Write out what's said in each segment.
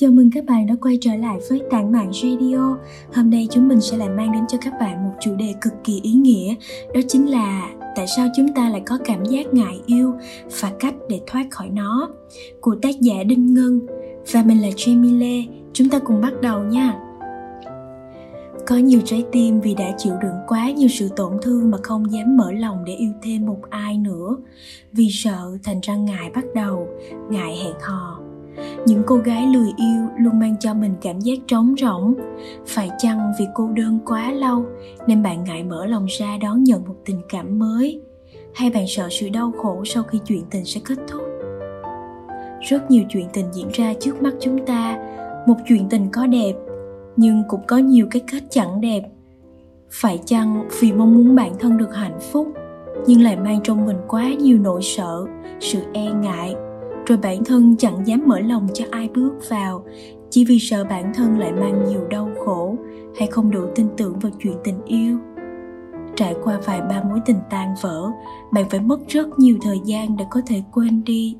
Chào mừng các bạn đã quay trở lại với Tản Mạng Radio. Hôm nay chúng mình sẽ lại mang đến cho các bạn một chủ đề cực kỳ ý nghĩa, đó chính là tại sao chúng ta lại có cảm giác ngại yêu và cách để thoát khỏi nó. Của tác giả Đinh Ngân và mình là Jamie Lê. Chúng ta cùng bắt đầu nha. Có nhiều trái tim vì đã chịu đựng quá nhiều sự tổn thương mà không dám mở lòng để yêu thêm một ai nữa. Vì sợ thành ra ngại bắt đầu, ngại hẹn hò những cô gái lười yêu luôn mang cho mình cảm giác trống rỗng. Phải chăng vì cô đơn quá lâu nên bạn ngại mở lòng ra đón nhận một tình cảm mới? Hay bạn sợ sự đau khổ sau khi chuyện tình sẽ kết thúc? Rất nhiều chuyện tình diễn ra trước mắt chúng ta. Một chuyện tình có đẹp, nhưng cũng có nhiều cái kết chẳng đẹp. Phải chăng vì mong muốn bản thân được hạnh phúc, nhưng lại mang trong mình quá nhiều nỗi sợ, sự e ngại rồi bản thân chẳng dám mở lòng cho ai bước vào. Chỉ vì sợ bản thân lại mang nhiều đau khổ, hay không đủ tin tưởng vào chuyện tình yêu. Trải qua vài ba mối tình tan vỡ, bạn phải mất rất nhiều thời gian để có thể quên đi.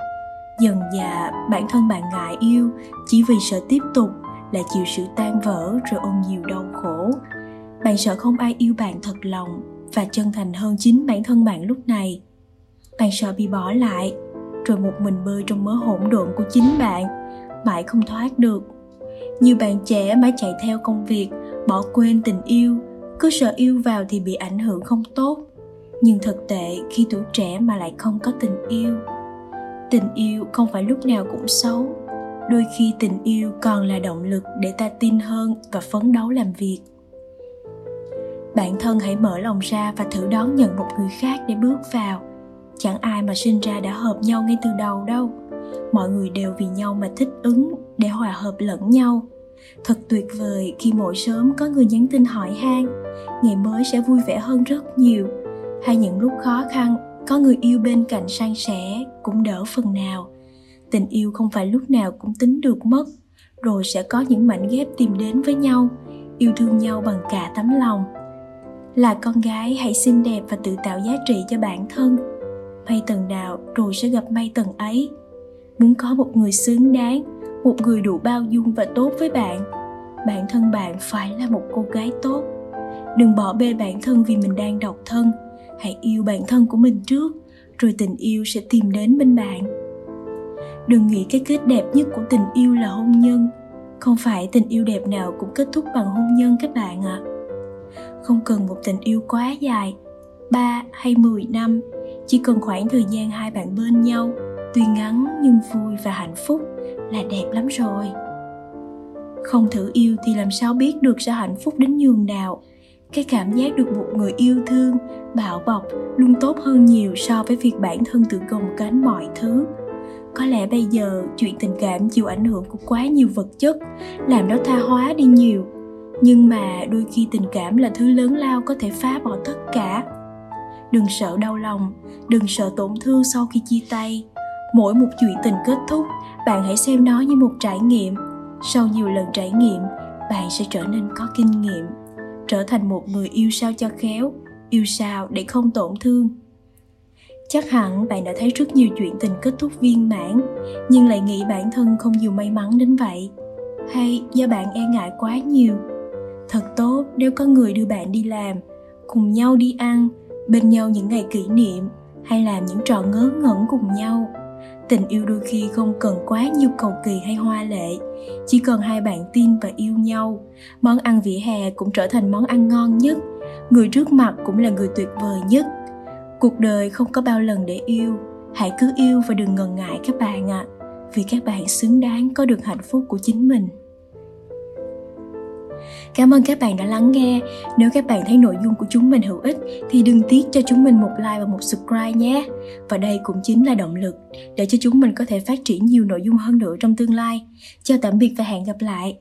Dần dà, bản thân bạn ngại yêu, chỉ vì sợ tiếp tục lại chịu sự tan vỡ rồi ôm nhiều đau khổ. Bạn sợ không ai yêu bạn thật lòng và chân thành hơn chính bản thân bạn lúc này. Bạn sợ bị bỏ lại rồi một mình bơi trong mớ hỗn độn của chính bạn. Mãi không thoát được. Nhiều bạn trẻ mãi chạy theo công việc, bỏ quên tình yêu, cứ sợ yêu vào thì bị ảnh hưởng không tốt. Nhưng thực tệ khi tuổi trẻ mà lại không có tình yêu tình yêu không phải lúc nào cũng xấu. Đôi khi tình yêu còn là động lực để ta tin hơn và phấn đấu làm việc. Bản thân hãy mở lòng ra và thử đón nhận một người khác để bước vào chẳng ai mà sinh ra đã hợp nhau ngay từ đầu đâu. Mọi người đều vì nhau mà thích ứng để hòa hợp lẫn nhau. Thật tuyệt vời khi mỗi sớm có người nhắn tin hỏi han, ngày mới sẽ vui vẻ hơn rất nhiều. Hay những lúc khó khăn, có người yêu bên cạnh san sẻ cũng đỡ phần nào. Tình yêu không phải lúc nào cũng tính được mất, rồi sẽ có những mảnh ghép tìm đến với nhau, yêu thương nhau bằng cả tấm lòng. Là con gái hãy xinh đẹp và tự tạo giá trị cho bản thân may tầng nào rồi sẽ gặp may tầng ấy. Muốn có một người xứng đáng, một người đủ bao dung và tốt với bạn, bản thân bạn phải là một cô gái tốt. Đừng bỏ bê bản thân vì mình đang độc thân. Hãy yêu bản thân của mình trước, rồi tình yêu sẽ tìm đến bên bạn. Đừng nghĩ cái kết đẹp nhất của tình yêu là hôn nhân. Không phải tình yêu đẹp nào cũng kết thúc bằng hôn nhân các bạn ạ. À. không cần một tình yêu quá dài 3 hay 10 năm chỉ cần khoảng thời gian hai bạn bên nhau, tuy ngắn nhưng vui và hạnh phúc là đẹp lắm rồi. Không thử yêu thì làm sao biết được sẽ hạnh phúc đến nhường nào. Cái cảm giác được một người yêu thương, bảo bọc luôn tốt hơn nhiều so với việc bản thân tự gồng gánh mọi thứ. Có lẽ bây giờ chuyện tình cảm chịu ảnh hưởng của quá nhiều vật chất, làm nó tha hóa đi nhiều. Nhưng mà đôi khi tình cảm là thứ lớn lao có thể phá bỏ tất cả đừng sợ đau lòng, đừng sợ tổn thương sau khi chia tay. Mỗi một chuyện tình kết thúc, bạn hãy xem nó như một trải nghiệm. Sau nhiều lần trải nghiệm, bạn sẽ trở nên có kinh nghiệm. Trở thành một người yêu sao cho khéo, yêu sao để không tổn thương. Chắc hẳn bạn đã thấy rất nhiều chuyện tình kết thúc viên mãn, nhưng lại nghĩ bản thân không nhiều may mắn đến vậy. Hay do bạn e ngại quá nhiều. Thật tốt, nếu có người đưa bạn đi làm, cùng nhau đi ăn bên nhau những ngày kỷ niệm hay làm những trò ngớ ngẩn cùng nhau. Tình yêu đôi khi không cần quá nhiều cầu kỳ hay hoa lệ chỉ cần hai bạn tin và yêu nhau. Món ăn vỉa hè cũng trở thành món ăn ngon nhất người trước mặt cũng là người tuyệt vời nhất. Cuộc đời không có bao lần để yêu hãy cứ yêu và đừng ngần ngại các bạn ạ. À, vì các bạn xứng đáng có được hạnh phúc của chính mình. Cảm ơn các bạn đã lắng nghe. Nếu các bạn thấy nội dung của chúng mình hữu ích, thì đừng tiếc cho chúng mình một like và một subscribe nhé. Và đây cũng chính là động lực để cho chúng mình có thể phát triển nhiều nội dung hơn nữa trong tương lai. Chào tạm biệt và hẹn gặp lại.